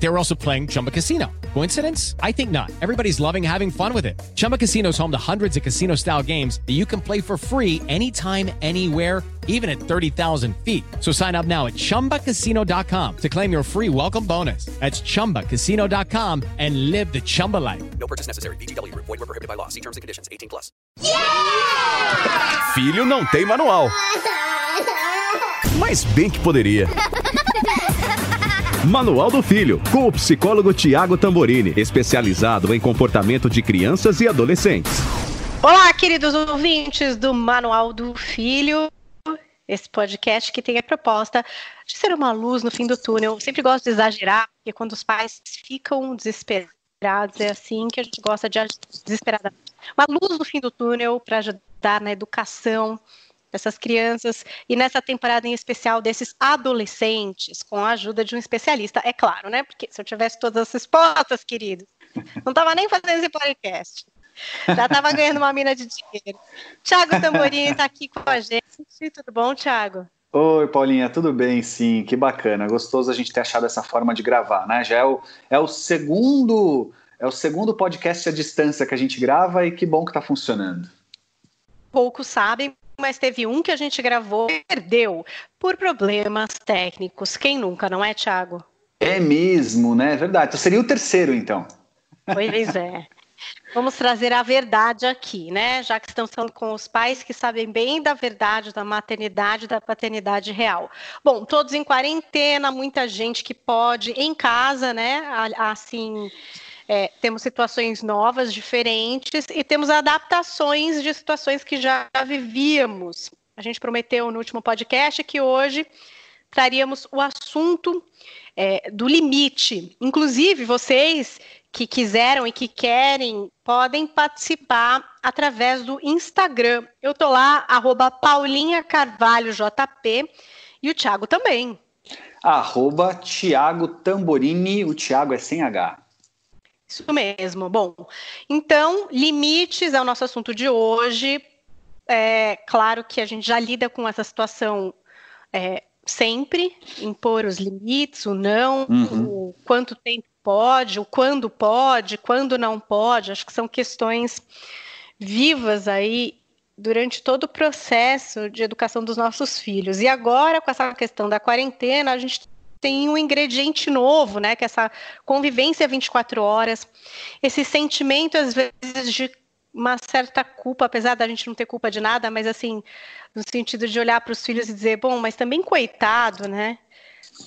They were also playing Chumba Casino. Coincidence? I think not. Everybody's loving having fun with it. Chumba Casino is home to hundreds of casino style games that you can play for free anytime, anywhere, even at 30,000 feet. So sign up now at chumbacasino.com to claim your free welcome bonus. That's chumbacasino.com and live the Chumba life. No purchase necessary. VGW Group. Void were prohibited by law. See terms and conditions. 18 plus. Filho não tem manual. Mas bem que poderia. Manual do Filho, com o psicólogo Tiago Tamborini, especializado em comportamento de crianças e adolescentes. Olá, queridos ouvintes do Manual do Filho. Esse podcast que tem a proposta de ser uma luz no fim do túnel. Eu sempre gosto de exagerar, porque quando os pais ficam desesperados, é assim que a gente gosta de desesperadamente. Uma luz no fim do túnel para ajudar na educação dessas crianças e nessa temporada em especial desses adolescentes, com a ajuda de um especialista, é claro, né? Porque se eu tivesse todas essas respostas, queridos, não estava nem fazendo esse podcast. Já estava ganhando uma mina de dinheiro. Tiago Tamborim está aqui com a gente. Tudo bom, Tiago? Oi, Paulinha, tudo bem? Sim, que bacana. Gostoso a gente ter achado essa forma de gravar, né? Já é o, é o segundo é o segundo podcast à distância que a gente grava e que bom que está funcionando. Poucos sabem, mas teve um que a gente gravou e perdeu por problemas técnicos. Quem nunca, não é, Thiago? É mesmo, né? É verdade. Então seria o terceiro, então. Pois é. Vamos trazer a verdade aqui, né? Já que estamos falando com os pais que sabem bem da verdade da maternidade e da paternidade real. Bom, todos em quarentena, muita gente que pode em casa, né? Assim, é, temos situações novas, diferentes, e temos adaptações de situações que já vivíamos. A gente prometeu no último podcast que hoje traríamos o assunto é, do limite. Inclusive, vocês que quiseram e que querem podem participar através do Instagram. Eu tô lá, arroba Paulinha Carvalho JP, e o Thiago também. Arroba Thiago Tamborini, o Thiago é sem H. Isso mesmo. Bom, então, limites é o nosso assunto de hoje. É claro que a gente já lida com essa situação é, sempre, impor os limites, o não, uhum. o quanto tempo pode, o quando pode, quando não pode. Acho que são questões vivas aí durante todo o processo de educação dos nossos filhos. E agora, com essa questão da quarentena, a gente tem um ingrediente novo, né? Que é essa convivência 24 horas, esse sentimento, às vezes, de uma certa culpa, apesar da gente não ter culpa de nada, mas assim, no sentido de olhar para os filhos e dizer, bom, mas também coitado, né?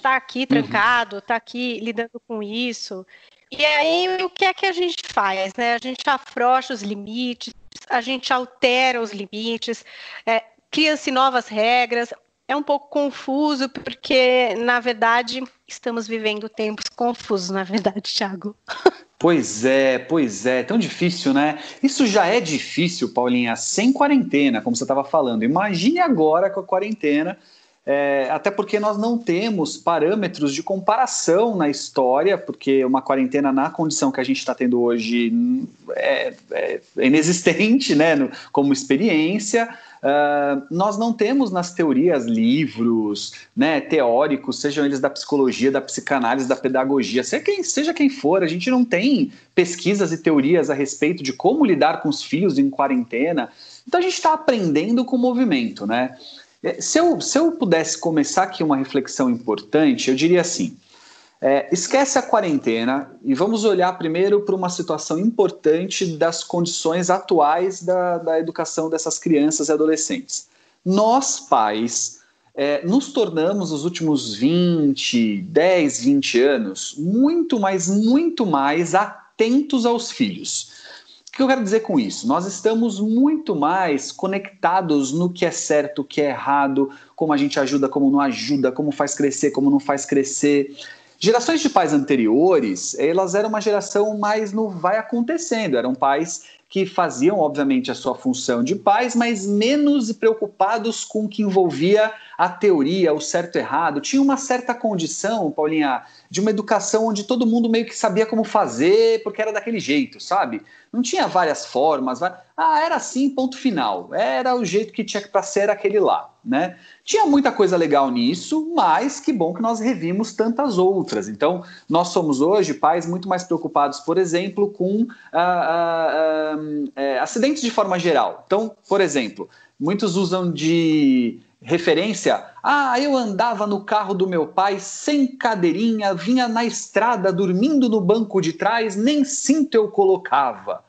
Tá aqui uhum. trancado, uhum. tá aqui lidando com isso. E aí, o que é que a gente faz, né? A gente afrouxa os limites, a gente altera os limites, é, cria-se novas regras, é um pouco confuso, porque, na verdade, estamos vivendo tempos confusos, na verdade, Thiago. Pois é, pois é, tão difícil, né? Isso já é difícil, Paulinha, sem quarentena, como você estava falando. Imagine agora com a quarentena, é, até porque nós não temos parâmetros de comparação na história, porque uma quarentena na condição que a gente está tendo hoje é, é, inexistente, né, no, como experiência. Uh, nós não temos nas teorias livros né, teóricos, sejam eles da psicologia, da psicanálise, da pedagogia, seja quem, seja quem for, a gente não tem pesquisas e teorias a respeito de como lidar com os filhos em quarentena. Então a gente está aprendendo com o movimento, né? É, se eu, se eu pudesse começar aqui uma reflexão importante, eu diria assim: é, esquece a quarentena e vamos olhar primeiro para uma situação importante das condições atuais da, da educação dessas crianças e adolescentes. Nós, pais, é, nos tornamos nos últimos 20, 10, 20 anos muito mais, muito mais atentos aos filhos. O que eu quero dizer com isso? Nós estamos muito mais conectados no que é certo, o que é errado, como a gente ajuda, como não ajuda, como faz crescer, como não faz crescer. Gerações de pais anteriores, elas eram uma geração mais no vai acontecendo, eram pais que faziam, obviamente, a sua função de pais, mas menos preocupados com o que envolvia a teoria, o certo e errado. Tinha uma certa condição, Paulinha, de uma educação onde todo mundo meio que sabia como fazer, porque era daquele jeito, sabe? Não tinha várias formas. Ah, era assim, ponto final. Era o jeito que tinha para ser aquele lá, né? Tinha muita coisa legal nisso, mas que bom que nós revimos tantas outras. Então, nós somos hoje pais muito mais preocupados, por exemplo, com ah, ah, ah, é, acidentes de forma geral. Então, por exemplo, muitos usam de referência. Ah, eu andava no carro do meu pai sem cadeirinha, vinha na estrada dormindo no banco de trás, nem cinto eu colocava.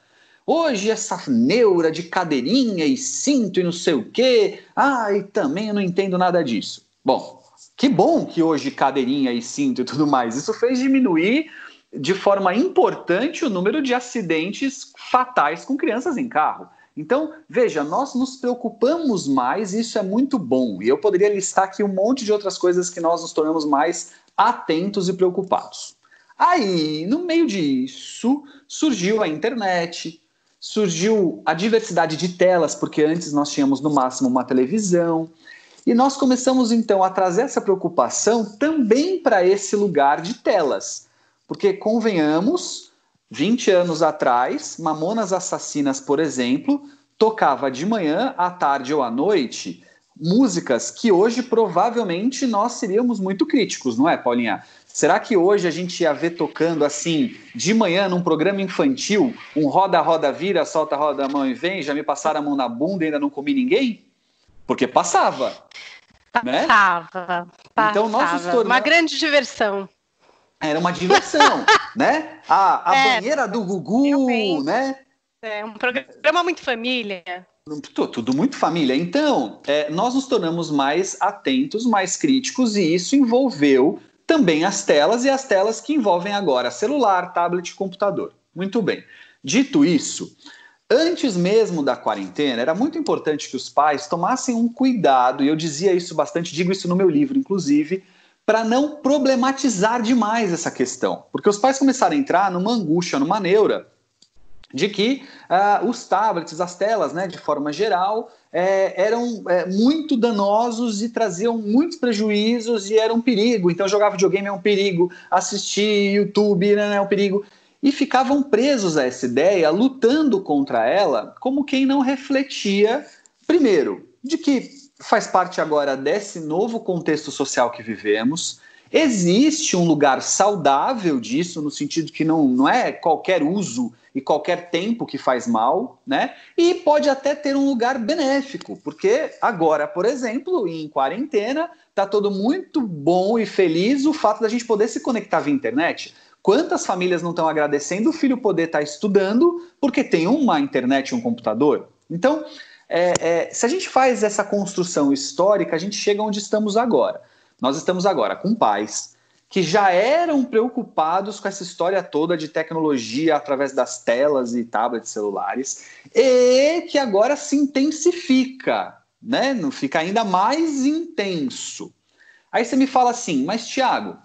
Hoje essa neura de cadeirinha e cinto e não sei o quê. Ah, e também eu não entendo nada disso. Bom, que bom que hoje cadeirinha e cinto e tudo mais. Isso fez diminuir de forma importante o número de acidentes fatais com crianças em carro. Então, veja, nós nos preocupamos mais, isso é muito bom. E eu poderia listar aqui um monte de outras coisas que nós nos tornamos mais atentos e preocupados. Aí, no meio disso, surgiu a internet, surgiu a diversidade de telas, porque antes nós tínhamos no máximo uma televisão. E nós começamos então a trazer essa preocupação também para esse lugar de telas. Porque, convenhamos, 20 anos atrás, Mamonas Assassinas, por exemplo, tocava de manhã, à tarde ou à noite músicas que hoje provavelmente nós seríamos muito críticos, não é, Paulinha? Será que hoje a gente ia ver tocando assim, de manhã, num programa infantil, um roda, roda, vira, solta, roda a mão e vem, já me passaram a mão na bunda e ainda não comi ninguém? Porque passava. Né? Passava. Né? Então, nós tornamos... Uma grande diversão. Era uma diversão, né? A, a é, banheira do Gugu, realmente. né? É um programa muito família. Tudo muito família. Então, é, nós nos tornamos mais atentos, mais críticos, e isso envolveu também as telas e as telas que envolvem agora celular, tablet, computador. Muito bem. Dito isso, antes mesmo da quarentena, era muito importante que os pais tomassem um cuidado, e eu dizia isso bastante, digo isso no meu livro, inclusive, para não problematizar demais essa questão. Porque os pais começaram a entrar numa angústia, numa neura, de que uh, os tablets, as telas, né, de forma geral, é, eram é, muito danosos e traziam muitos prejuízos e era um perigo. Então, jogar videogame é um perigo, assistir YouTube né, é um perigo. E ficavam presos a essa ideia, lutando contra ela, como quem não refletia, primeiro, de que faz parte agora desse novo contexto social que vivemos. Existe um lugar saudável disso, no sentido que não, não é qualquer uso e qualquer tempo que faz mal, né? E pode até ter um lugar benéfico, porque agora, por exemplo, em quarentena, tá todo muito bom e feliz o fato da gente poder se conectar via internet. Quantas famílias não estão agradecendo o filho poder estar tá estudando porque tem uma internet e um computador? Então, é, é, se a gente faz essa construção histórica, a gente chega onde estamos agora. Nós estamos agora com pais que já eram preocupados com essa história toda de tecnologia através das telas e tablets celulares e que agora se intensifica, né? Não fica ainda mais intenso. Aí você me fala assim, mas Tiago,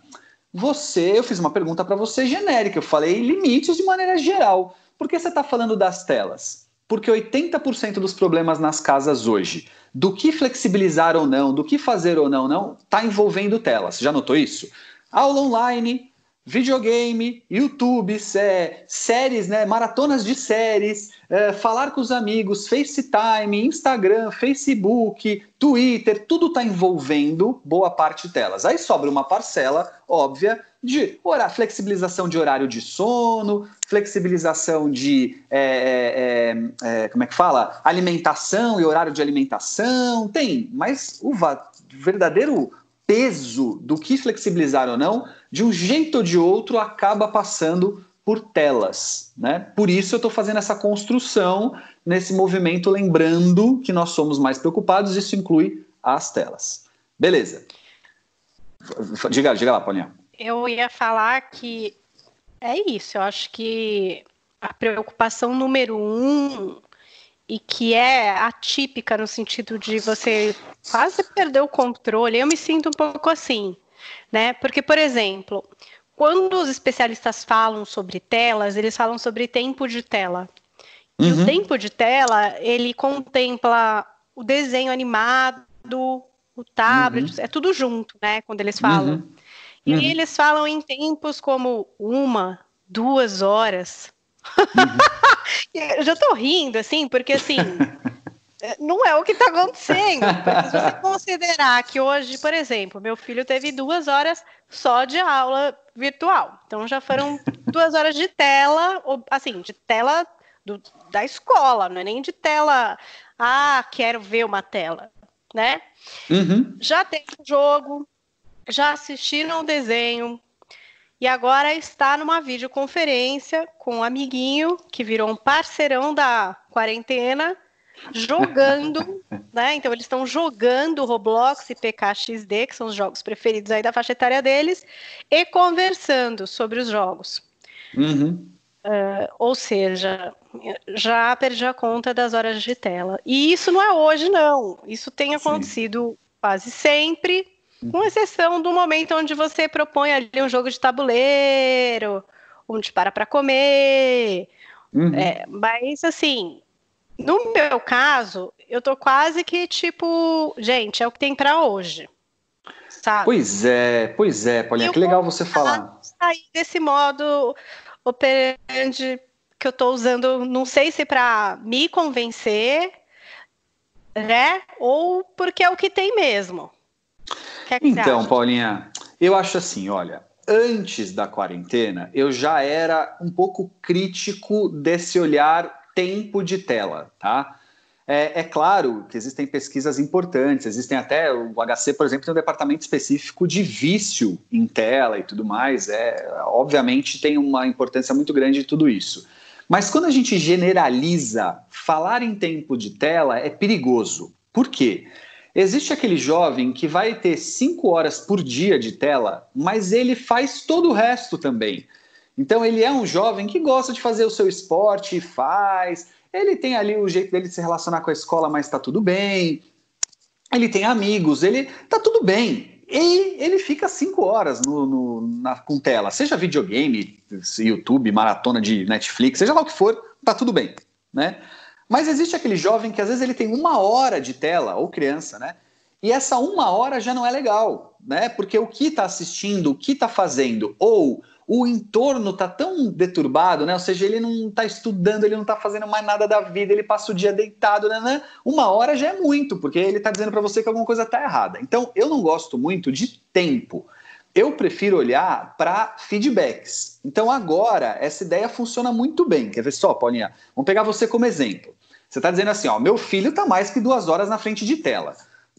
você, eu fiz uma pergunta para você genérica, eu falei limites de maneira geral. Por que você está falando das telas? Porque 80% dos problemas nas casas hoje, do que flexibilizar ou não, do que fazer ou não, não, está envolvendo telas. Já notou isso? Aula online, videogame, YouTube, é, séries, né, maratonas de séries, é, falar com os amigos, FaceTime, Instagram, Facebook, Twitter, tudo está envolvendo boa parte delas. Aí sobra uma parcela óbvia de horário, flexibilização de horário de sono, flexibilização de é, é, é, como é que fala? Alimentação e horário de alimentação. Tem, mas o verdadeiro peso do que flexibilizar ou não, de um jeito ou de outro, acaba passando por telas. Né? Por isso eu estou fazendo essa construção nesse movimento, lembrando que nós somos mais preocupados, isso inclui as telas. Beleza. Diga, diga lá, Paulinha. Eu ia falar que é isso, eu acho que a preocupação número um e que é atípica no sentido de você quase perder o controle, eu me sinto um pouco assim, né? Porque, por exemplo, quando os especialistas falam sobre telas, eles falam sobre tempo de tela. E o tempo de tela, ele contempla o desenho animado, o tablet, Uhum. é tudo junto, né? Quando eles falam. Uhum. E Uhum. eles falam em tempos como uma, duas horas. Eu já tô rindo, assim, porque assim. Não é o que está acontecendo. Porque se você considerar que hoje, por exemplo, meu filho teve duas horas só de aula virtual. Então já foram duas horas de tela, ou, assim, de tela do- da escola, não é nem de tela. Ah, quero ver uma tela, né? Uhum. já tem um jogo, já assistiram o desenho e agora está numa videoconferência com um amiguinho que virou um parceirão da quarentena, jogando, né? Então eles estão jogando Roblox e PKXD, que são os jogos preferidos aí da faixa etária deles, e conversando sobre os jogos. Uhum. Ou seja, já perdi a conta das horas de tela. E isso não é hoje, não. Isso tem acontecido quase sempre, com exceção do momento onde você propõe ali um jogo de tabuleiro, onde para para comer. Uhum. É, mas, assim, no meu caso, eu tô quase que tipo, gente, é o que tem para hoje. Sabe? Pois é, pois é, Paulinha, que legal você falar. sair desse modo operante que eu tô usando, não sei se para me convencer, né? Ou porque é o que tem mesmo. Que é que Então? Paulinha, eu acho assim, olha, antes da quarentena, eu já era um pouco crítico desse olhar tempo de tela, tá? É, é claro que existem pesquisas importantes, existem até o HC, por exemplo, tem um departamento específico de vício em tela e tudo mais. É, obviamente tem uma importância muito grande de tudo isso. Mas quando a gente generaliza, falar em tempo de tela é perigoso. Por quê? Existe aquele jovem que vai ter cinco horas por dia de tela, mas ele faz todo o resto também. Então ele é um jovem que gosta de fazer o seu esporte, faz. Ele tem ali o jeito dele de se relacionar com a escola, mas tá tudo bem. Ele tem amigos, ele tá tudo bem. E ele fica cinco horas no, no- na, com tela, seja videogame, YouTube, maratona de Netflix, seja lá o que for, tá tudo bem, né? Mas existe aquele jovem que às vezes ele tem uma hora de tela, ou criança, né? E essa uma hora já não é legal, né? Porque o que está assistindo, o que está fazendo, ou o entorno tá tão deturbado, né? Ou seja, ele não está estudando, ele não está fazendo mais nada da vida, ele passa o dia deitado, né? né? Uma hora já é muito, porque ele está dizendo para você que alguma coisa está errada. Então, eu não gosto muito de tempo. Eu prefiro olhar para feedbacks. Então, agora, essa ideia funciona muito bem. Quer ver só, Paulinha? Vamos pegar você como exemplo. Você está dizendo assim, ó, meu filho está mais que duas horas na frente de tela.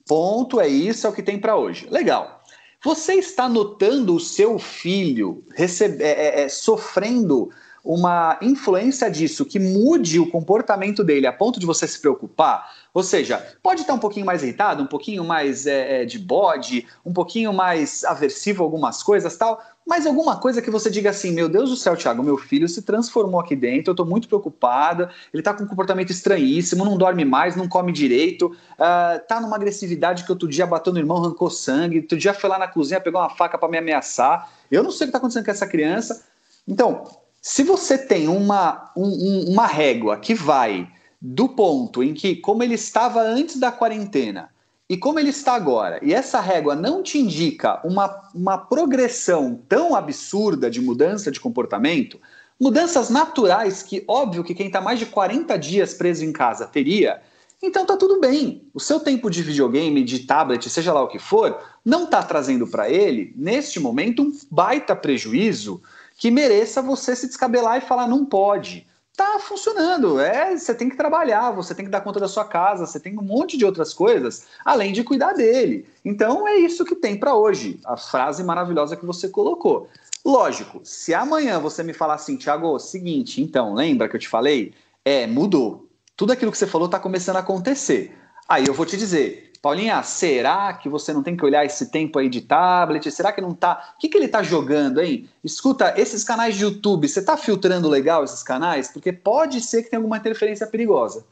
Ponto, é isso, é o que tem para hoje. Legal. Você está notando o seu filho recebe- é, é, é, sofrendo uma influência disso que mude o comportamento dele a ponto de você se preocupar? Ou seja, pode estar um pouquinho mais irritado, um pouquinho mais é, é, de bode, um pouquinho mais aversivo a algumas coisas tal, mas alguma coisa que você diga assim: meu Deus do céu, Thiago, meu filho se transformou aqui dentro, eu estou muito preocupada, ele está com um comportamento estranhíssimo, não dorme mais, não come direito, uh, tá numa agressividade que outro dia bateu no irmão, arrancou sangue, outro dia foi lá na cozinha, pegou uma faca para me ameaçar. Eu não sei o que está acontecendo com essa criança. Então, se você tem uma, um- um- uma régua que vai do ponto em que, como ele estava antes da quarentena e como ele está agora, e essa régua não te indica uma, uma progressão tão absurda de mudança de comportamento, mudanças naturais que, óbvio, que quem está mais de 40 dias preso em casa teria, então tá tudo bem. O seu tempo de videogame, de tablet, seja lá o que for, não está trazendo para ele, neste momento, um baita prejuízo que mereça você se descabelar e falar não pode. Tá funcionando, é, você tem que trabalhar, você tem que dar conta da sua casa, você tem um monte de outras coisas, além de cuidar dele. Então é isso que tem para hoje, a frase maravilhosa que você colocou. Lógico, se amanhã você me falar assim, Thiago, seguinte, então, lembra que eu te falei? É, mudou. Tudo aquilo que você falou está começando a acontecer. Aí eu vou te dizer, Paulinha, será que você não tem que olhar esse tempo aí de tablet? Será que não tá? O que, que ele tá jogando, hein? Escuta, esses canais de YouTube, você tá filtrando legal esses canais? Porque pode ser que tenha alguma interferência perigosa.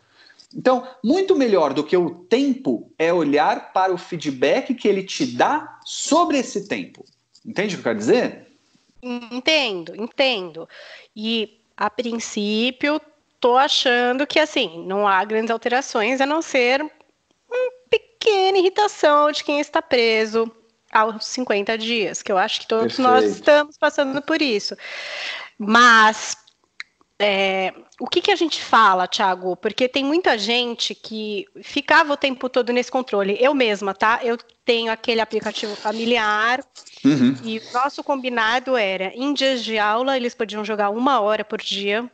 Então, muito melhor do que o tempo é olhar para o feedback que ele te dá sobre esse tempo. Entende o que eu quero dizer? Entendo, entendo. E a princípio, tô achando que, assim, não há grandes alterações a não ser pequena irritação de quem está preso aos 50 dias, que eu acho que todos Perfeito. nós estamos passando por isso. Mas é, o que, que a gente fala, Thiago? Porque tem muita gente que ficava o tempo todo nesse controle. Eu mesma, tá? Eu tenho aquele aplicativo familiar uhum. e o nosso combinado era em dias de aula eles podiam jogar uma hora por dia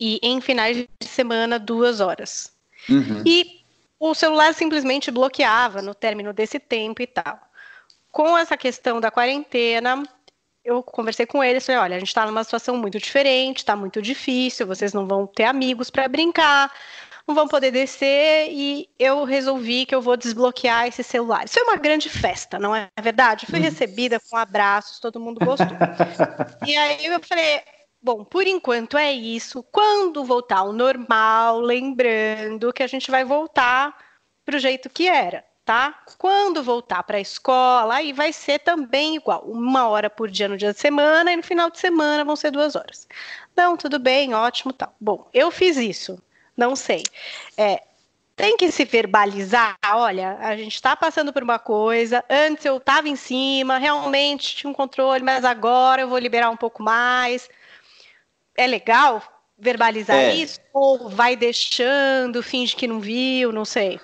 e em finais de semana duas horas. Uhum. E o celular simplesmente bloqueava no término desse tempo e tal. Com essa questão da quarentena, eu conversei com eles, falei, olha, a gente está numa situação muito diferente, está muito difícil, vocês não vão ter amigos para brincar, não vão poder descer, e eu resolvi que eu vou desbloquear esses celulares. Foi uma grande festa, não é verdade? Fui uhum. recebida com abraços, todo mundo gostou. e aí eu falei, bom, por enquanto é isso. Quando voltar ao normal, lembrando que a gente vai voltar para o jeito que era tá? Quando voltar para a escola, aí vai ser também igual, uma hora por dia no dia de semana e no final de semana vão ser duas horas. Não, tudo bem, ótimo, tal. Bom, eu fiz isso, não sei. É, tem que se verbalizar. Olha, a gente está passando por uma coisa. Antes eu estava em cima, realmente tinha um controle, mas agora eu vou liberar um pouco mais. É legal verbalizar é. isso? Ou vai deixando, finge que não viu, não sei.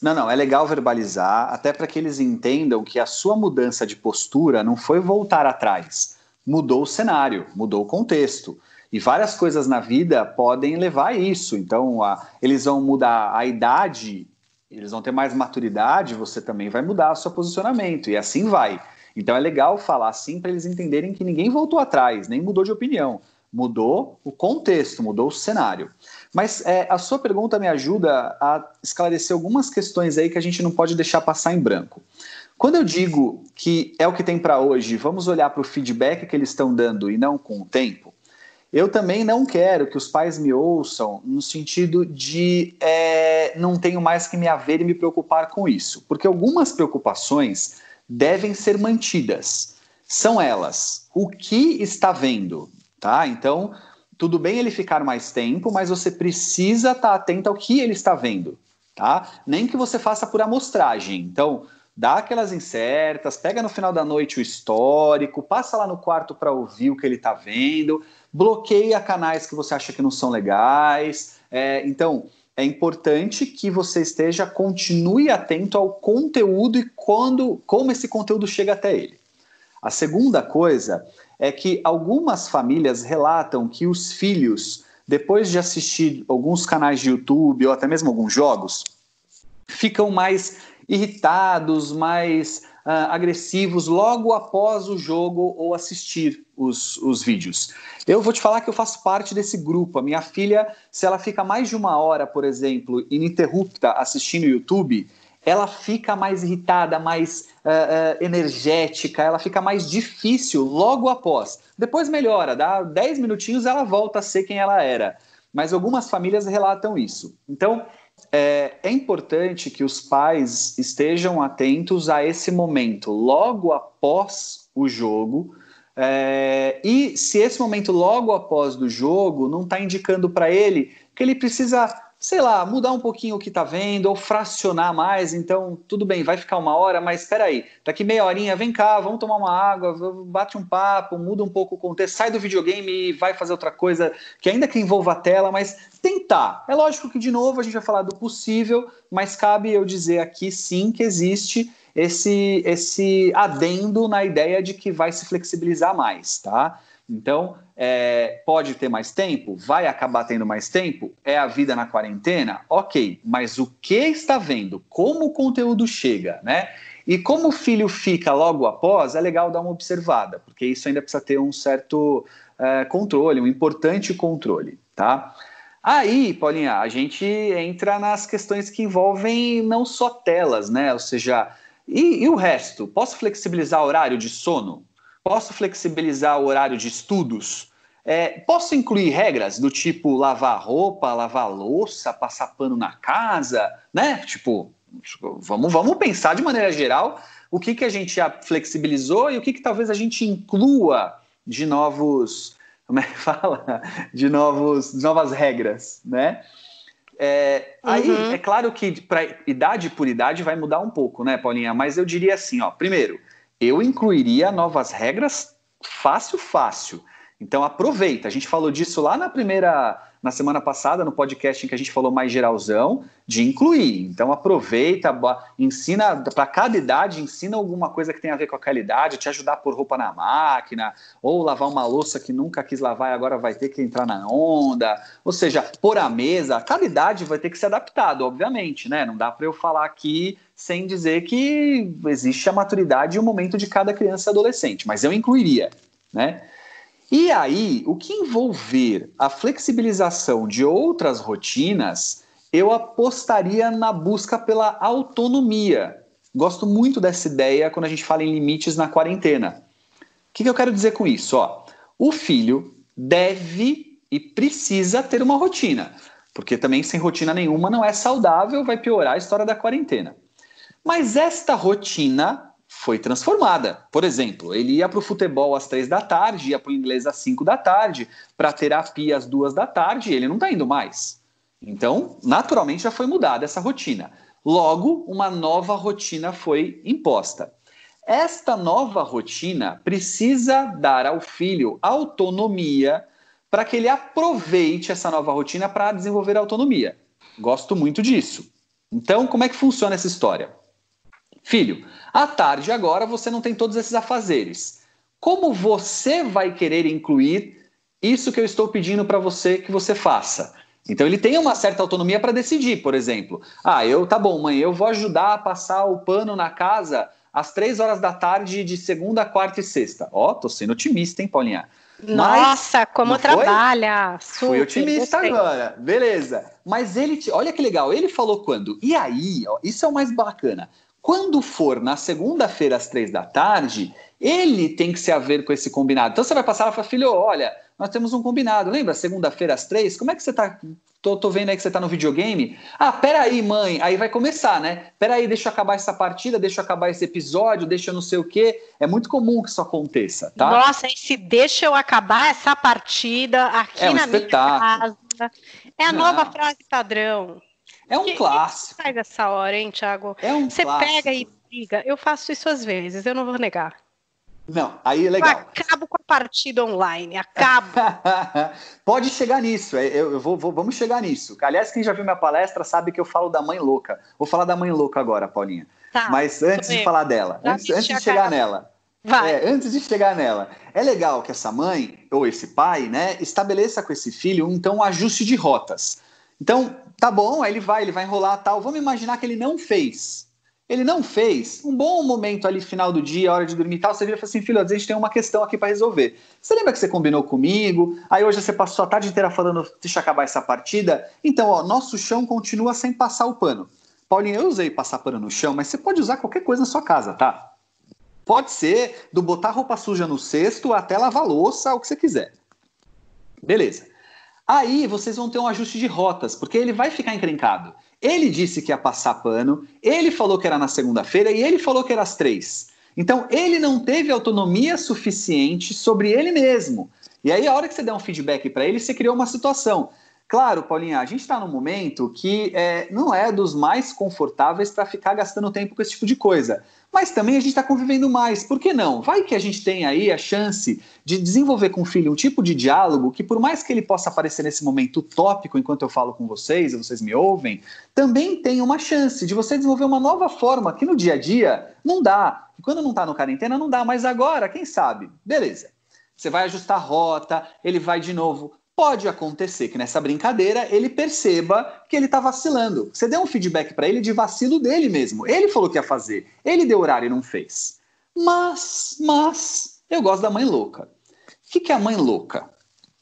Não, não, é legal verbalizar, até para que eles entendam que a sua mudança de postura não foi voltar atrás, mudou o cenário, mudou o contexto. E várias coisas na vida podem levar a isso. Então, a, eles vão mudar a idade, eles vão ter mais maturidade, você também vai mudar o seu posicionamento, e assim vai. Então, é legal falar assim para eles entenderem que ninguém voltou atrás, nem mudou de opinião. Mudou o contexto, mudou o cenário. Mas é, a sua pergunta me ajuda a esclarecer algumas questões aí que a gente não pode deixar passar em branco. Quando eu digo que é o que tem para hoje, vamos olhar para o feedback que eles estão dando e não com o tempo, eu também não quero que os pais me ouçam no sentido de é, não tenho mais que me haver e me preocupar com isso, porque algumas preocupações devem ser mantidas. São elas: o que está vendo, tá? Então, tudo bem ele ficar mais tempo, mas você precisa estar tá atento ao que ele está vendo, tá? Nem que você faça por amostragem. Então, dá aquelas incertas, pega no final da noite o histórico, passa lá no quarto para ouvir o que ele está vendo, bloqueia canais que você acha que não são legais. É, então, é importante que você esteja, continue atento ao conteúdo e quando, como esse conteúdo chega até ele. A segunda coisa é que algumas famílias relatam que os filhos, depois de assistir alguns canais de YouTube ou até mesmo alguns jogos, ficam mais irritados, mais uh, agressivos logo após o jogo ou assistir os, os vídeos. Eu vou te falar que eu faço parte desse grupo. A minha filha, se ela fica mais de uma hora, por exemplo, ininterrupta assistindo YouTube, ela fica mais irritada, mais uh, uh, energética, ela fica mais difícil logo após. Depois melhora, dá 10 minutinhos ela volta a ser quem ela era. Mas algumas famílias relatam isso. Então, é, é importante que os pais estejam atentos a esse momento, logo após o jogo. É, e se esse momento logo após do jogo não está indicando para ele que ele precisa sei lá, mudar um pouquinho o que está vendo, ou fracionar mais. Então, tudo bem, vai ficar uma hora, mas espera aí, daqui meia horinha, vem cá, vamos tomar uma água, bate um papo, muda um pouco o contexto, sai do videogame e vai fazer outra coisa que ainda que envolva a tela, mas tentar. É lógico que, de novo, a gente vai falar do possível, mas cabe eu dizer aqui sim que existe esse, esse adendo na ideia de que vai se flexibilizar mais, tá? Então, é, pode ter mais tempo? Vai acabar tendo mais tempo? É a vida na quarentena? Ok, mas o que está vendo? Como o conteúdo chega, né? E como o filho fica logo após, é legal dar uma observada, porque isso ainda precisa ter um certo é, controle, um importante controle, tá? Aí, Paulinha, a gente entra nas questões que envolvem não só telas, né? Ou seja, e, e o resto? Posso flexibilizar o horário de sono? Posso flexibilizar o horário de estudos? É, posso incluir regras do tipo lavar roupa, lavar louça, passar pano na casa, né? Tipo, vamos, vamos pensar de maneira geral o que, que a gente já flexibilizou e o que, que talvez a gente inclua de novos, como é que fala? De novos, de novas regras, né? É, uhum. Aí, é claro que para idade por idade vai mudar um pouco, né, Paulinha? Mas eu diria assim, ó, primeiro, eu incluiria novas regras fácil, fácil. Então aproveita. A gente falou disso lá na primeira, na semana passada, no podcast em que a gente falou mais geralzão, de incluir. Então aproveita, ensina para cada idade, ensina alguma coisa que tenha a ver com aquela idade, te ajudar a pôr roupa na máquina, ou lavar uma louça que nunca quis lavar e agora vai ter que entrar na onda. Ou seja, pôr a mesa, cada idade vai ter que ser adaptado, obviamente, né? Não dá para eu falar aqui sem dizer que existe a maturidade e o momento de cada criança e adolescente, mas eu incluiria, né? E aí, o que envolver a flexibilização de outras rotinas, eu apostaria na busca pela autonomia. Gosto muito dessa ideia quando a gente fala em limites na quarentena. O que, que eu quero dizer com isso? Ó, o filho deve e precisa ter uma rotina, porque também sem rotina nenhuma não é saudável, vai piorar a história da quarentena. Mas esta rotina foi transformada. Por exemplo, ele ia para o futebol às três da tarde, ia para o inglês às cinco da tarde, para terapia às duas da tarde, ele não está indo mais. Então, naturalmente, já foi mudada essa rotina. Logo, uma nova rotina foi imposta. Esta nova rotina precisa dar ao filho autonomia para que ele aproveite essa nova rotina para desenvolver autonomia. Gosto muito disso. Então, como é que funciona essa história? Filho, à tarde agora você não tem todos esses afazeres. Como você vai querer incluir isso que eu estou pedindo para você que você faça? Então ele tem uma certa autonomia para decidir, por exemplo. Ah, eu tá bom, mãe, eu vou ajudar a passar o pano na casa às três horas da tarde de segunda, quarta e sexta. Ó, oh, tô sendo otimista, hein, Paulinha? Nossa, Mas, como trabalha! Super, Fui otimista gostei. agora, beleza. Mas ele, olha que legal, ele falou quando? E aí, ó, isso é o mais bacana. Quando for na segunda-feira às três da tarde, ele tem que se haver com esse combinado. Então você vai passar e falar, filho, olha, nós temos um combinado. Lembra, segunda-feira às três? Como é que você tá? Tô, tô, vendo aí que você tá no videogame. Ah, peraí, mãe. Aí vai começar, né? Peraí, deixa eu acabar essa partida, deixa eu acabar esse episódio, deixa eu não sei o quê. É muito comum que isso aconteça, tá? Nossa, se deixa eu acabar essa partida aqui é um na espetáculo. minha casa. É a nova frase padrão. É um que, clássico. Que faz essa hora, hein, Thiago? É um Você clássico. pega e briga. Eu faço isso às vezes, eu não vou negar. Não, aí é legal. Eu acabo com a partida online, acabo. Pode chegar nisso, é, eu, eu vou, vou, vamos chegar nisso. Aliás, quem já viu minha palestra sabe que eu falo da mãe louca. Vou falar da mãe louca agora, Paulinha. Tá, Mas antes de falar dela, antes, antes de chegar nela. Vai. É, antes de chegar nela, é legal que essa mãe ou esse pai, né, estabeleça com esse filho então um ajuste de rotas. Então, tá bom, aí ele vai, ele vai enrolar tal. Vamos imaginar que ele não fez. Ele não fez. Um bom momento ali, final do dia, hora de dormir e tal, você vira e fala assim, filho, a gente tem uma questão aqui para resolver. Você lembra que você combinou comigo? Aí hoje você passou a tarde inteira falando, deixa acabar essa partida. Então, ó, nosso chão continua sem passar o pano. Paulinho, eu usei passar pano no chão, mas você pode usar qualquer coisa na sua casa, tá? Pode ser do botar roupa suja no cesto até lavar louça, o que você quiser. Beleza. Aí vocês vão ter um ajuste de rotas, porque ele vai ficar encrencado. Ele disse que ia passar pano, ele falou que era na segunda-feira e ele falou que era às três. Então ele não teve autonomia suficiente sobre ele mesmo. E aí, a hora que você der um feedback para ele, você criou uma situação. Claro, Paulinha, a gente está num momento que é, não é dos mais confortáveis para ficar gastando tempo com esse tipo de coisa. Mas também a gente está convivendo mais. Por que não? Vai que a gente tem aí a chance de desenvolver com o filho um tipo de diálogo que, por mais que ele possa aparecer nesse momento utópico enquanto eu falo com vocês e vocês me ouvem, também tem uma chance de você desenvolver uma nova forma que no dia a dia não dá. E quando não está no quarentena, não dá, mas agora, quem sabe? Beleza. Você vai ajustar a rota, ele vai de novo pode acontecer que nessa brincadeira ele perceba que ele está vacilando. Você deu um feedback para ele de vacilo dele mesmo. Ele falou que ia fazer, ele deu horário e não fez. Mas, mas, eu gosto da mãe louca. O que, que é a mãe louca?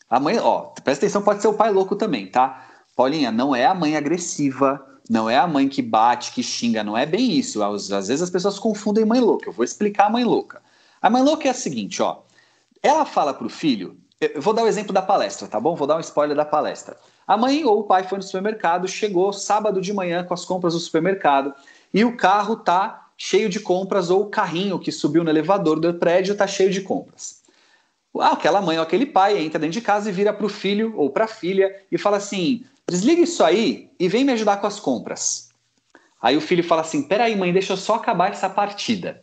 A mãe, ó, presta atenção, pode ser o pai louco também, tá? Paulinha, não é a mãe agressiva, não é a mãe que bate, que xinga, não é bem isso. Às, às vezes as pessoas confundem mãe louca. Eu vou explicar a mãe louca. A mãe louca é a seguinte, ó. Ela fala pro filho eu vou dar o exemplo da palestra, tá bom? Vou dar um spoiler da palestra. A mãe ou o pai foi no supermercado, chegou sábado de manhã com as compras do supermercado e o carro tá cheio de compras ou o carrinho que subiu no elevador do prédio tá cheio de compras. aquela mãe ou aquele pai entra dentro de casa e vira para o filho ou para a filha e fala assim: desliga isso aí e vem me ajudar com as compras. Aí o filho fala assim: peraí, mãe, deixa eu só acabar essa partida.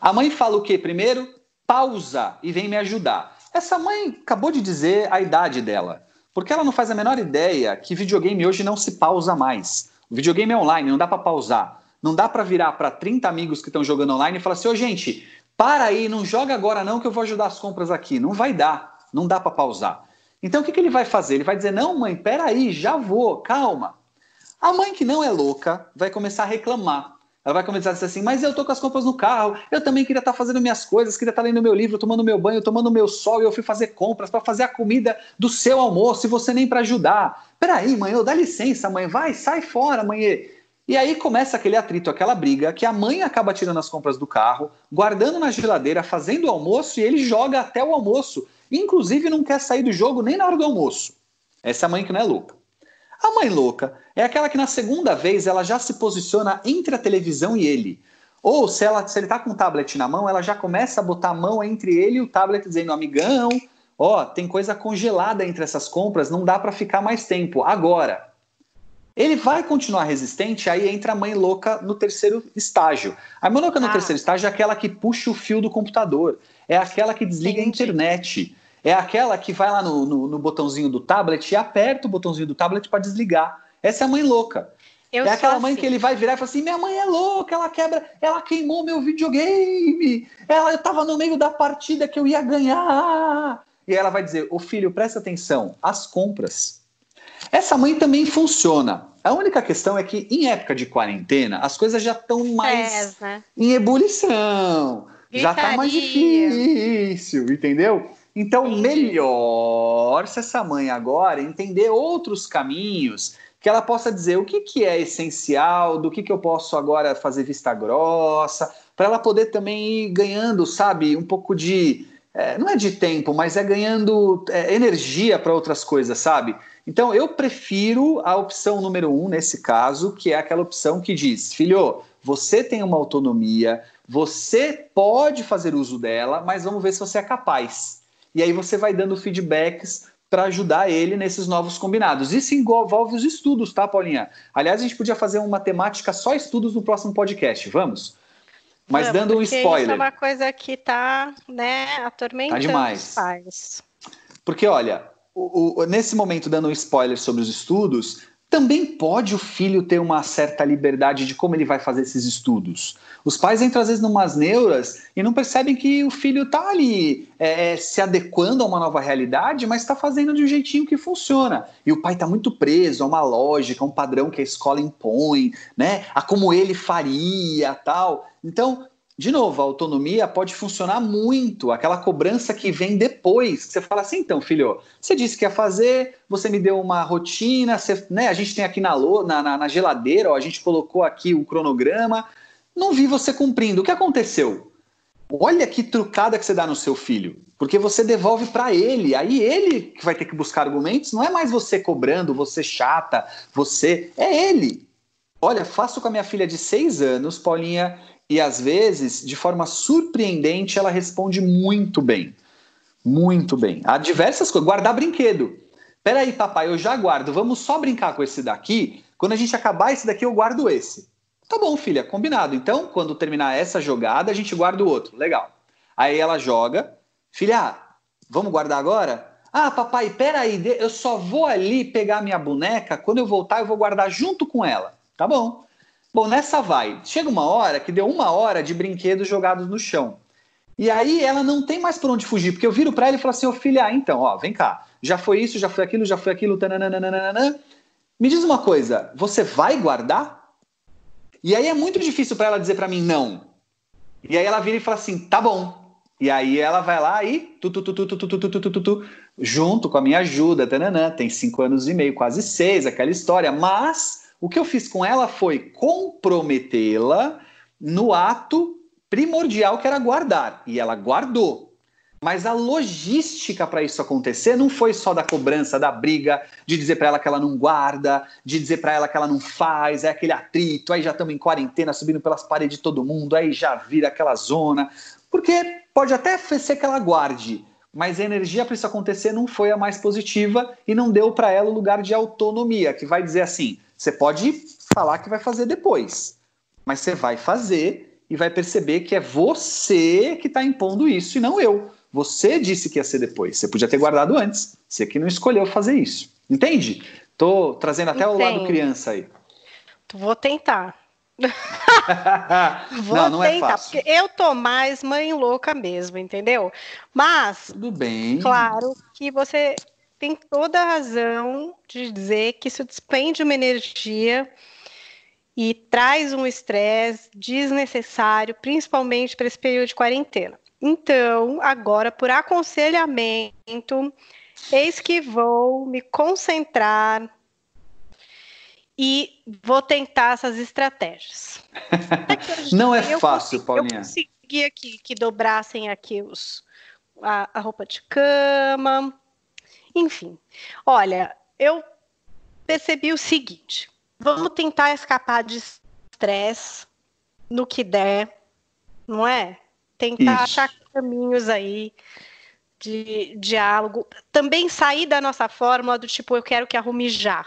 A mãe fala o quê? Primeiro, pausa e vem me ajudar. Essa mãe acabou de dizer a idade dela, porque ela não faz a menor ideia que videogame hoje não se pausa mais. O videogame é online, não dá para pausar. Não dá para virar para 30 amigos que estão jogando online e falar assim: ô oh, gente, para aí, não joga agora não que eu vou ajudar as compras aqui. Não vai dar, não dá para pausar. Então o que, que ele vai fazer? Ele vai dizer: não, mãe, peraí, já vou, calma. A mãe que não é louca vai começar a reclamar. Ela vai começar a dizer assim: mas eu tô com as compras no carro, eu também queria estar tá fazendo minhas coisas, queria estar tá lendo meu livro, tomando meu banho, tomando meu sol, e eu fui fazer compras para fazer a comida do seu almoço e você nem para ajudar. Peraí, mãe, dá licença, mãe, vai, sai fora, mãe. E aí começa aquele atrito, aquela briga, que a mãe acaba tirando as compras do carro, guardando na geladeira, fazendo o almoço e ele joga até o almoço. Inclusive não quer sair do jogo nem na hora do almoço. Essa é a mãe que não é louca. A mãe louca é aquela que na segunda vez ela já se posiciona entre a televisão e ele. Ou se, ela, se ele está com o tablet na mão, ela já começa a botar a mão entre ele e o tablet, dizendo: amigão, ó, tem coisa congelada entre essas compras, não dá para ficar mais tempo. Agora, ele vai continuar resistente, aí entra a mãe louca no terceiro estágio. A mãe louca no ah. terceiro estágio é aquela que puxa o fio do computador, é aquela que desliga Entendi. a internet, é aquela que vai lá no, no, no, botãozinho do tablet e aperta o botãozinho do tablet para desligar. Essa é a mãe louca. Eu é aquela mãe assim. que ele vai virar e fala assim: minha mãe é louca, ela quebra, ela queimou meu videogame, ela, eu estava no meio da partida que eu ia ganhar. E ela vai dizer: ô filho, presta atenção, as compras essa mãe também funciona. A única questão é que em época de quarentena as coisas já estão mais é, em ebulição. Gritaria. Já está mais difícil, entendeu? Então, melhor se essa mãe agora entender outros caminhos que ela possa dizer o que, que é essencial, do que, que eu posso agora fazer vista grossa, para ela poder também ir ganhando, sabe, um pouco de. É, não é de tempo, mas é ganhando é, energia para outras coisas, sabe? Então, eu prefiro a opção número um, nesse caso, que é aquela opção que diz: filho, você tem uma autonomia, você pode fazer uso dela, mas vamos ver se você é capaz. E aí você vai dando feedbacks para ajudar ele nesses novos combinados. Isso envolve os estudos, tá, Paulinha? Aliás, a gente podia fazer uma temática só estudos no próximo podcast, vamos? Mas Não, dando um spoiler. Isso é uma coisa que tá, né, atormentando tá demais. os pais. Porque, olha, o, o, nesse momento, dando um spoiler sobre os estudos, também pode o filho ter uma certa liberdade de como ele vai fazer esses estudos. Os pais entram às vezes numas neuras e não percebem que o filho está ali é, se adequando a uma nova realidade, mas está fazendo de um jeitinho que funciona. E o pai está muito preso a uma lógica, a um padrão que a escola impõe, né? A como ele faria, tal. Então de novo, a autonomia pode funcionar muito, aquela cobrança que vem depois, você fala assim, então, filho, você disse que ia fazer, você me deu uma rotina, você, né, a gente tem aqui na, na, na geladeira, ó, a gente colocou aqui o cronograma, não vi você cumprindo, o que aconteceu? Olha que trucada que você dá no seu filho, porque você devolve para ele, aí ele que vai ter que buscar argumentos, não é mais você cobrando, você chata, você, é ele. Olha, faço com a minha filha de seis anos, Paulinha, e às vezes, de forma surpreendente, ela responde muito bem. Muito bem. Há diversas coisas. Guardar brinquedo. Peraí, papai, eu já guardo. Vamos só brincar com esse daqui. Quando a gente acabar esse daqui, eu guardo esse. Tá bom, filha, combinado. Então, quando terminar essa jogada, a gente guarda o outro. Legal. Aí ela joga. Filha, vamos guardar agora? Ah, papai, peraí, eu só vou ali pegar minha boneca. Quando eu voltar, eu vou guardar junto com ela. Tá bom. Bom, nessa vai. Chega uma hora que deu uma hora de brinquedos jogados no chão. E aí ela não tem mais por onde fugir, porque eu viro para ela e falo assim: ô filha, ah, então, ó, vem cá. Já foi isso, já foi aquilo, já foi aquilo. Tananana. Me diz uma coisa, você vai guardar? E aí é muito difícil para ela dizer para mim não. E aí ela vira e fala assim: tá bom. E aí ela vai lá e tu, tu, tu, tu, tu, tu, tu, tu, tu, tu, junto com a minha ajuda, tananã, tem cinco anos e meio, quase seis, aquela história. Mas o que eu fiz com ela foi comprometê-la no ato primordial que era guardar. E ela guardou. Mas a logística para isso acontecer não foi só da cobrança, da briga, de dizer para ela que ela não guarda, de dizer para ela que ela não faz, é aquele atrito, aí já estamos em quarentena, subindo pelas paredes de todo mundo, aí já vira aquela zona. Porque pode até ser que ela guarde, mas a energia para isso acontecer não foi a mais positiva e não deu para ela o lugar de autonomia, que vai dizer assim: você pode falar que vai fazer depois, mas você vai fazer e vai perceber que é você que está impondo isso e não eu. Você disse que ia ser depois. Você podia ter guardado antes. Você que não escolheu fazer isso. Entende? Tô trazendo até o lado criança aí. Vou tentar. Vou não, não é tentar, é fácil. porque eu tô mais mãe louca mesmo, entendeu? Mas, tudo bem. Claro que você tem toda a razão de dizer que isso despende uma energia e traz um estresse desnecessário, principalmente para esse período de quarentena. Então, agora, por aconselhamento, eis que vou me concentrar e vou tentar essas estratégias. Não é fácil, Paulinha. Eu consegui aqui que dobrassem aqui os, a, a roupa de cama, enfim. Olha, eu percebi o seguinte: vamos tentar escapar de estresse no que der, não é? Tentar Isso. achar caminhos aí de diálogo. Também sair da nossa fórmula do tipo, eu quero que arrume já.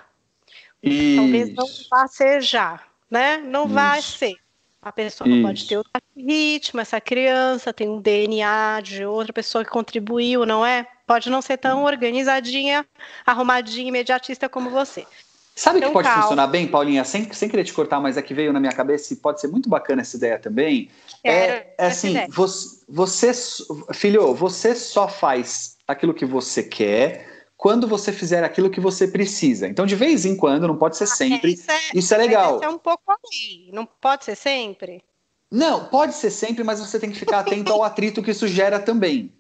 Isso. Talvez não vá ser já, né? Não Isso. vai ser. A pessoa Isso. pode ter outro ritmo, essa criança tem um DNA de outra pessoa que contribuiu, não é? Pode não ser tão organizadinha, arrumadinha, imediatista como você. Sabe então, que pode calma. funcionar bem, Paulinha? Sem, sem querer te cortar, mas é que veio na minha cabeça e pode ser muito bacana essa ideia também. é, é assim, você, você, filho, você só faz aquilo que você quer quando você fizer aquilo que você precisa. Então, de vez em quando, não pode ser ah, sempre. Isso é, isso é legal. Isso é um pouco ali. Não pode ser sempre? Não, pode ser sempre, mas você tem que ficar atento ao atrito que isso gera também.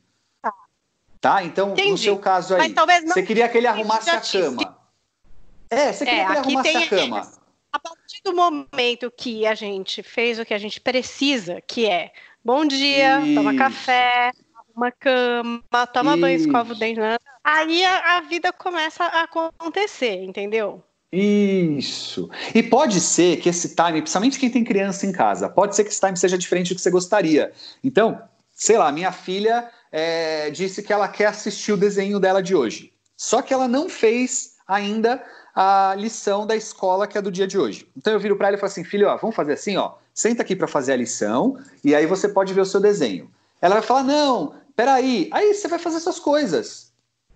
Tá. Então, Entendi. no seu caso aí, você queria que ele arrumasse a cama. É, você queria é, que ele arrumasse a cama. A partir do momento que a gente fez o que a gente precisa, que é bom dia, Isso. toma café, uma cama, toma Isso. banho, escova o dente, né? aí a, a vida começa a acontecer, entendeu? Isso. E pode ser que esse time, principalmente quem tem criança em casa, pode ser que esse time seja diferente do que você gostaria. Então, sei lá, minha filha é, disse que ela quer assistir o desenho dela de hoje. Só que ela não fez ainda a lição da escola que é do dia de hoje. Então eu viro para ela e falo assim, filho, ó, vamos fazer assim, ó, senta aqui para fazer a lição e aí você pode ver o seu desenho. Ela vai falar, não, peraí, aí você vai fazer suas coisas.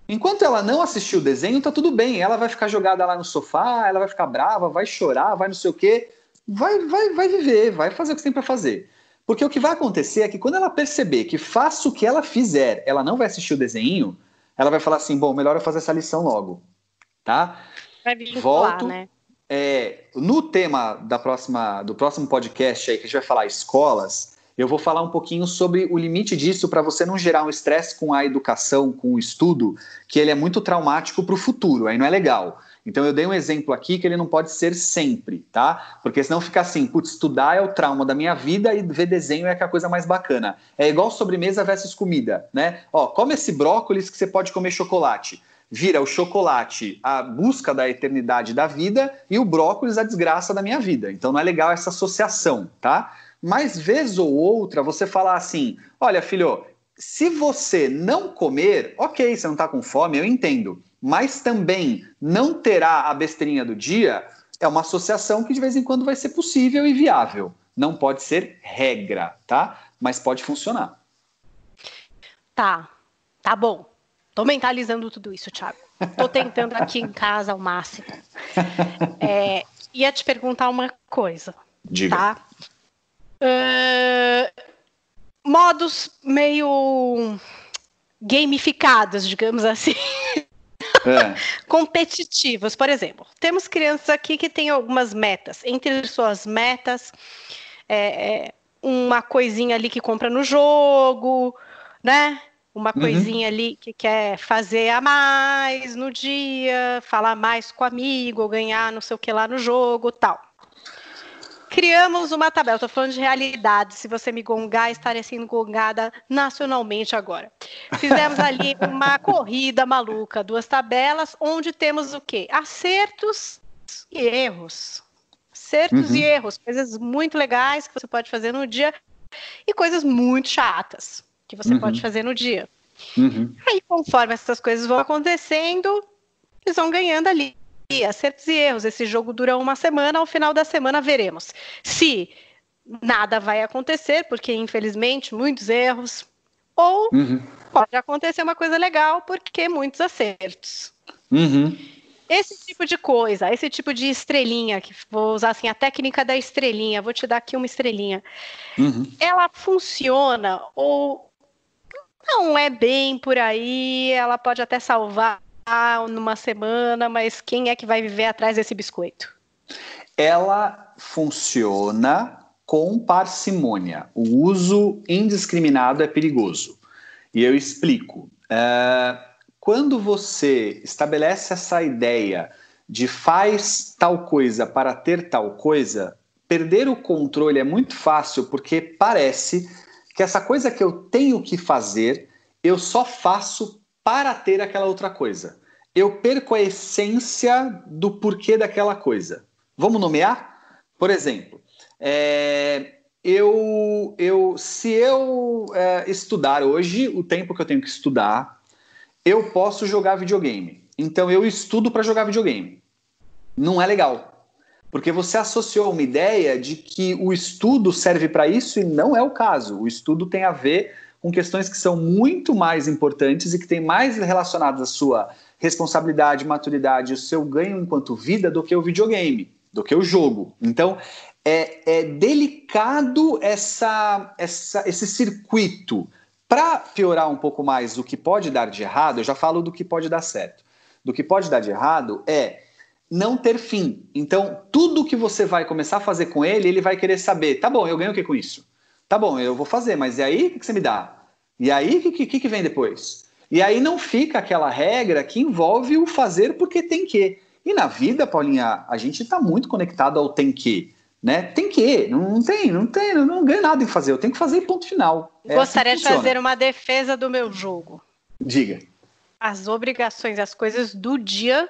Enquanto ela não assistiu o desenho, tá tudo bem. Ela vai ficar jogada lá no sofá, ela vai ficar brava, vai chorar, vai não sei o quê. Vai, vai, vai viver, vai fazer o que tem para fazer. Porque o que vai acontecer é que quando ela perceber que faça o que ela fizer, ela não vai assistir o desenho, ela vai falar assim: bom, melhor eu fazer essa lição logo. Tá? Vai vincular, Volto. Né? É, no tema da próxima, do próximo podcast aí, que a gente vai falar escolas, eu vou falar um pouquinho sobre o limite disso para você não gerar um estresse com a educação, com o estudo, que ele é muito traumático para o futuro, aí não é legal. Então eu dei um exemplo aqui que ele não pode ser sempre, tá? Porque senão fica assim, putz, estudar é o trauma da minha vida e ver desenho é, é a coisa mais bacana. É igual sobremesa versus comida, né? Ó, come esse brócolis que você pode comer chocolate. Vira o chocolate a busca da eternidade da vida e o brócolis a desgraça da minha vida. Então não é legal essa associação, tá? Mas vez ou outra você falar assim: olha, filho, se você não comer, ok, você não está com fome, eu entendo. Mas também não terá a besteirinha do dia, é uma associação que de vez em quando vai ser possível e viável. Não pode ser regra, tá? Mas pode funcionar. Tá, tá bom. Tô mentalizando tudo isso, Thiago. Tô tentando aqui em casa ao máximo. É, ia te perguntar uma coisa. Diga. Tá? Uh, modos meio gamificados, digamos assim. É. competitivos. Por exemplo, temos crianças aqui que têm algumas metas. Entre suas metas, é, é uma coisinha ali que compra no jogo, né? Uma uhum. coisinha ali que quer fazer a mais no dia, falar mais com o amigo, ganhar não sei o que lá no jogo, tal. Criamos uma tabela, estou falando de realidade. Se você me gongar, estarei sendo gongada nacionalmente agora. Fizemos ali uma corrida maluca, duas tabelas, onde temos o quê? Acertos e erros. Acertos uhum. e erros, coisas muito legais que você pode fazer no dia e coisas muito chatas que você uhum. pode fazer no dia. Uhum. Aí, conforme essas coisas vão acontecendo, eles vão ganhando ali acertos e erros. Esse jogo dura uma semana, ao final da semana veremos. Se nada vai acontecer, porque infelizmente muitos erros, ou uhum. pode acontecer uma coisa legal, porque muitos acertos. Uhum. Esse tipo de coisa, esse tipo de estrelinha, que vou usar assim a técnica da estrelinha, vou te dar aqui uma estrelinha. Uhum. Ela funciona ou não é bem por aí, ela pode até salvar numa semana, mas quem é que vai viver atrás desse biscoito? Ela funciona com parcimônia. O uso indiscriminado é perigoso. E eu explico. É, quando você estabelece essa ideia de faz tal coisa para ter tal coisa, perder o controle é muito fácil porque parece que essa coisa que eu tenho que fazer, eu só faço para ter aquela outra coisa. Eu perco a essência do porquê daquela coisa. Vamos nomear? Por exemplo, é, eu, eu, se eu é, estudar hoje o tempo que eu tenho que estudar, eu posso jogar videogame. Então eu estudo para jogar videogame. Não é legal. Porque você associou uma ideia de que o estudo serve para isso e não é o caso. O estudo tem a ver com questões que são muito mais importantes e que têm mais relacionadas à sua responsabilidade, maturidade, o seu ganho enquanto vida do que o videogame, do que o jogo. Então, é, é delicado essa, essa, esse circuito. Para piorar um pouco mais o que pode dar de errado, eu já falo do que pode dar certo. Do que pode dar de errado é não ter fim. Então, tudo que você vai começar a fazer com ele, ele vai querer saber: tá bom, eu ganho o que com isso? Tá bom, eu vou fazer, mas e aí o que você me dá? E aí o que, que, que vem depois? E aí não fica aquela regra que envolve o fazer porque tem que. E na vida, Paulinha, a gente está muito conectado ao tem que né? Tem que, não tem, não tem, não ganho nada em fazer, eu tenho que fazer ponto final. É Gostaria assim de fazer uma defesa do meu jogo. Diga. As obrigações, as coisas do dia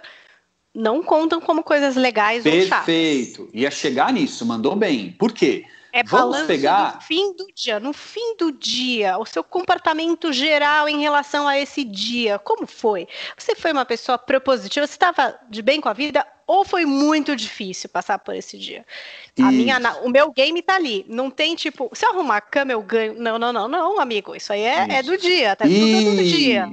não contam como coisas legais Perfeito. ou chatas. Perfeito. Ia chegar nisso, mandou bem. Por quê? É Vamos pegar no fim do dia, no fim do dia, o seu comportamento geral em relação a esse dia, como foi? Você foi uma pessoa propositiva, você estava de bem com a vida ou foi muito difícil passar por esse dia? A minha, o meu game tá ali, não tem tipo, se eu arrumar a cama eu ganho. Não, não, não, não, amigo, isso aí é, é do dia, tá tudo do dia.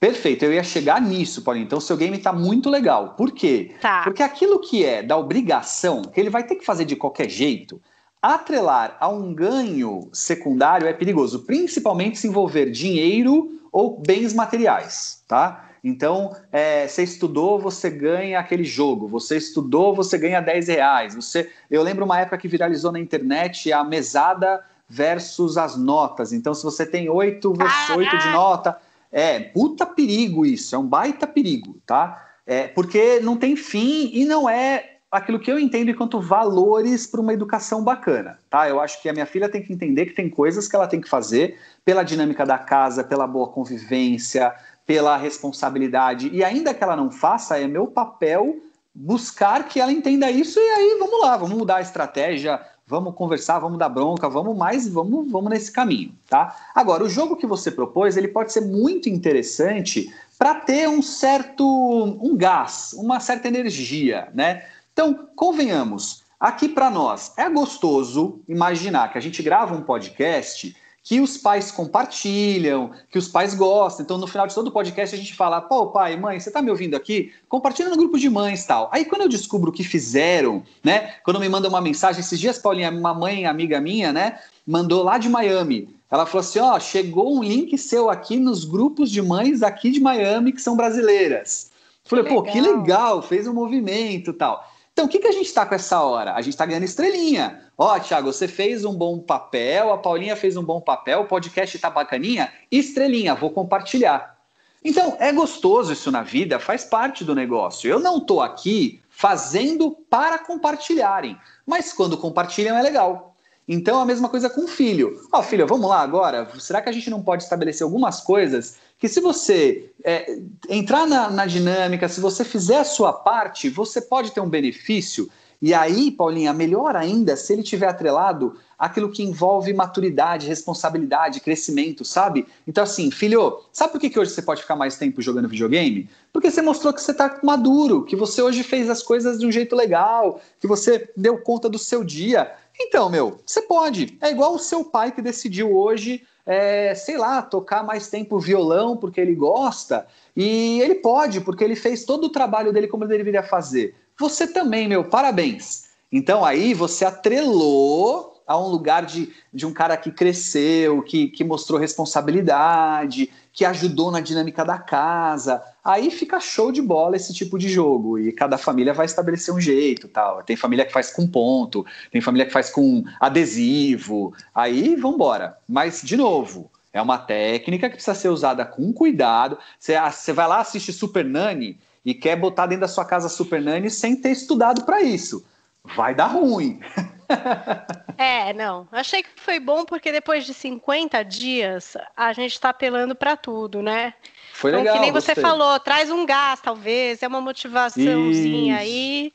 Perfeito, eu ia chegar nisso, Paulinho. Então, seu game está muito legal. Por quê? Tá. Porque aquilo que é da obrigação, que ele vai ter que fazer de qualquer jeito, Atrelar a um ganho secundário é perigoso, principalmente se envolver dinheiro ou bens materiais, tá? Então, é, você estudou, você ganha aquele jogo. Você estudou, você ganha 10 reais. Você, eu lembro uma época que viralizou na internet a mesada versus as notas. Então, se você tem 8, 8 de nota, é puta perigo isso, é um baita perigo, tá? É, porque não tem fim e não é aquilo que eu entendo enquanto valores para uma educação bacana, tá? Eu acho que a minha filha tem que entender que tem coisas que ela tem que fazer pela dinâmica da casa, pela boa convivência, pela responsabilidade. E ainda que ela não faça, é meu papel buscar que ela entenda isso e aí vamos lá, vamos mudar a estratégia, vamos conversar, vamos dar bronca, vamos mais, vamos, vamos nesse caminho, tá? Agora, o jogo que você propôs, ele pode ser muito interessante para ter um certo um gás, uma certa energia, né? Então, convenhamos, aqui para nós é gostoso imaginar que a gente grava um podcast que os pais compartilham, que os pais gostam. Então, no final de todo o podcast, a gente fala: pô, pai, mãe, você está me ouvindo aqui? Compartilha no grupo de mães tal. Aí, quando eu descubro o que fizeram, né? Quando me mandam uma mensagem, esses dias, Paulinha, uma mãe, amiga minha, né? Mandou lá de Miami. Ela falou assim: ó, chegou um link seu aqui nos grupos de mães aqui de Miami que são brasileiras. Falei, pô, que legal, fez um movimento tal. Então, o que, que a gente está com essa hora? A gente está ganhando estrelinha. Ó, oh, Thiago, você fez um bom papel, a Paulinha fez um bom papel, o podcast está bacaninha, estrelinha, vou compartilhar. Então, é gostoso isso na vida, faz parte do negócio. Eu não estou aqui fazendo para compartilharem, mas quando compartilham é legal. Então, a mesma coisa com o filho. Ó, oh, filho, vamos lá agora? Será que a gente não pode estabelecer algumas coisas que se você é, entrar na, na dinâmica, se você fizer a sua parte, você pode ter um benefício E aí, Paulinha, melhor ainda se ele tiver atrelado aquilo que envolve maturidade, responsabilidade, crescimento, sabe? Então, assim, filho, sabe por que, que hoje você pode ficar mais tempo jogando videogame? Porque você mostrou que você está maduro, que você hoje fez as coisas de um jeito legal, que você deu conta do seu dia. Então, meu, você pode. É igual o seu pai que decidiu hoje, é, sei lá, tocar mais tempo violão porque ele gosta. E ele pode, porque ele fez todo o trabalho dele como ele deveria fazer. Você também, meu, parabéns. Então aí você atrelou a um lugar de, de um cara que cresceu, que, que mostrou responsabilidade, que ajudou na dinâmica da casa. Aí fica show de bola esse tipo de jogo. E cada família vai estabelecer um jeito tal. Tem família que faz com ponto, tem família que faz com adesivo. Aí vambora. Mas, de novo, é uma técnica que precisa ser usada com cuidado. Você, ah, vai lá, assiste Super Nani e quer botar dentro da sua casa Super Nani sem ter estudado para isso. Vai dar ruim. É, não. Achei que foi bom porque depois de 50 dias a gente está apelando para tudo, né? Foi legal. Então, que nem gostei. você falou, traz um gás, talvez, é uma motivaçãozinha aí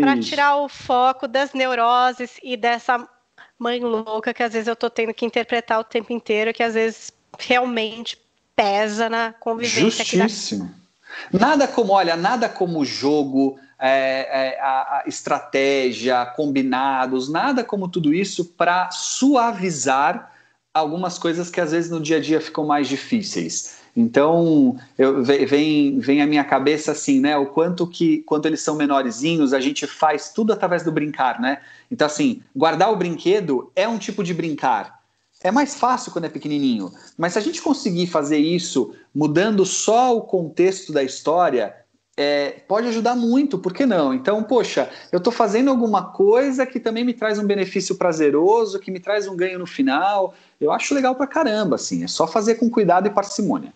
para Isso. tirar o foco das neuroses e dessa mãe louca que às vezes eu tô tendo que interpretar o tempo inteiro, que às vezes realmente pesa na convivência Justíssimo. Nada como, olha, nada como jogo, é, é, a, a estratégia, combinados, nada como tudo isso para suavizar algumas coisas que às vezes no dia a dia ficam mais difíceis. Então, eu, ve- vem, vem à minha cabeça assim, né? O quanto que, quando eles são menorzinhos, a gente faz tudo através do brincar, né? Então, assim, guardar o brinquedo é um tipo de brincar. É mais fácil quando é pequenininho. Mas se a gente conseguir fazer isso mudando só o contexto da história, é, pode ajudar muito, por que não? Então, poxa, eu estou fazendo alguma coisa que também me traz um benefício prazeroso, que me traz um ganho no final. Eu acho legal pra caramba, assim. É só fazer com cuidado e parcimônia.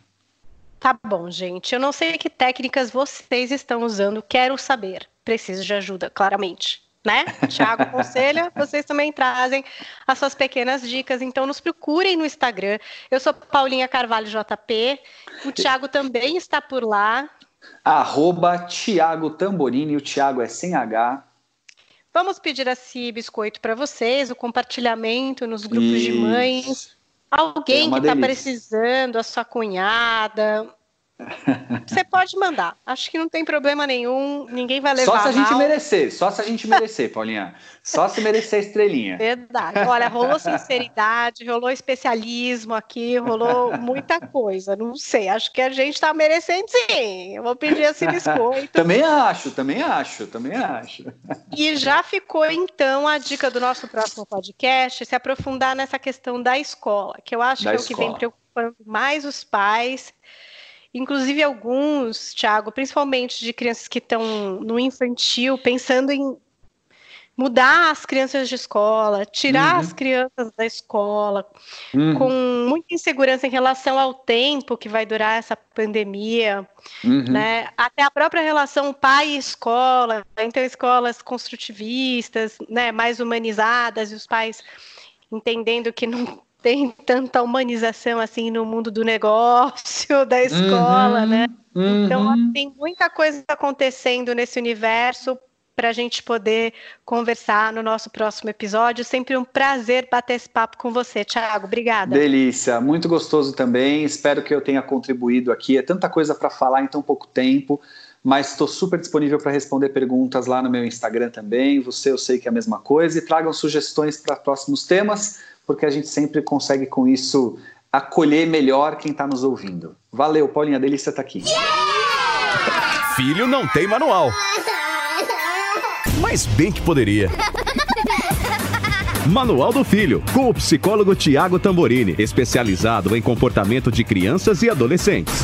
Tá bom, gente. Eu não sei que técnicas vocês estão usando, quero saber. Preciso de ajuda, claramente. Né? Tiago aconselha, vocês também trazem as suas pequenas dicas. Então, nos procurem no Instagram. Eu sou Paulinha Carvalho JP. O Tiago também está por lá. Arroba Thiago Tamborini, o Thiago é sem H. Vamos pedir esse biscoito para vocês, o compartilhamento nos grupos de Isso. mães. É Alguém uma que está precisando, a sua cunhada. Você pode mandar. Acho que não tem problema nenhum. Ninguém vai levar Só se a gente mal. merecer, só se a gente merecer, Paulinha. Só se merecer a estrelinha. Verdade. Olha, rolou sinceridade, rolou especialismo aqui, rolou muita coisa. Não sei, acho que a gente está merecendo sim. Eu vou pedir esse biscoito. Também acho, também acho, também acho. E já ficou então a dica do nosso próximo podcast, se aprofundar nessa questão da escola, que eu acho Da que é o que vem preocupando mais os pais. Inclusive alguns, Thiago, principalmente de crianças que estão no infantil, pensando em mudar as crianças de escola, tirar Uhum. as crianças da escola, Uhum, com muita insegurança em relação ao tempo que vai durar essa pandemia, uhum. né? Até a própria relação pai e escola, então escolas construtivistas, né, mais humanizadas e os pais entendendo que não tem tanta humanização assim no mundo do negócio, da escola, Uhum, né? Então uhum. tem muita coisa acontecendo nesse universo para a gente poder conversar no nosso próximo episódio. Sempre um prazer bater esse papo com você, Thiago. Obrigada. Delícia, muito gostoso também. Espero que eu tenha contribuído aqui. É tanta coisa para falar em tão pouco tempo, mas estou super disponível para responder perguntas lá no meu Instagram também. Você, eu sei que é a mesma coisa. E tragam sugestões para próximos temas, porque a gente sempre consegue com isso acolher melhor quem está nos ouvindo. Valeu, Paulinha, delícia estar aqui. Filho não tem manual. Mas bem que poderia. Manual do Filho, com o psicólogo Tiago Tamborini, especializado em comportamento de crianças e adolescentes.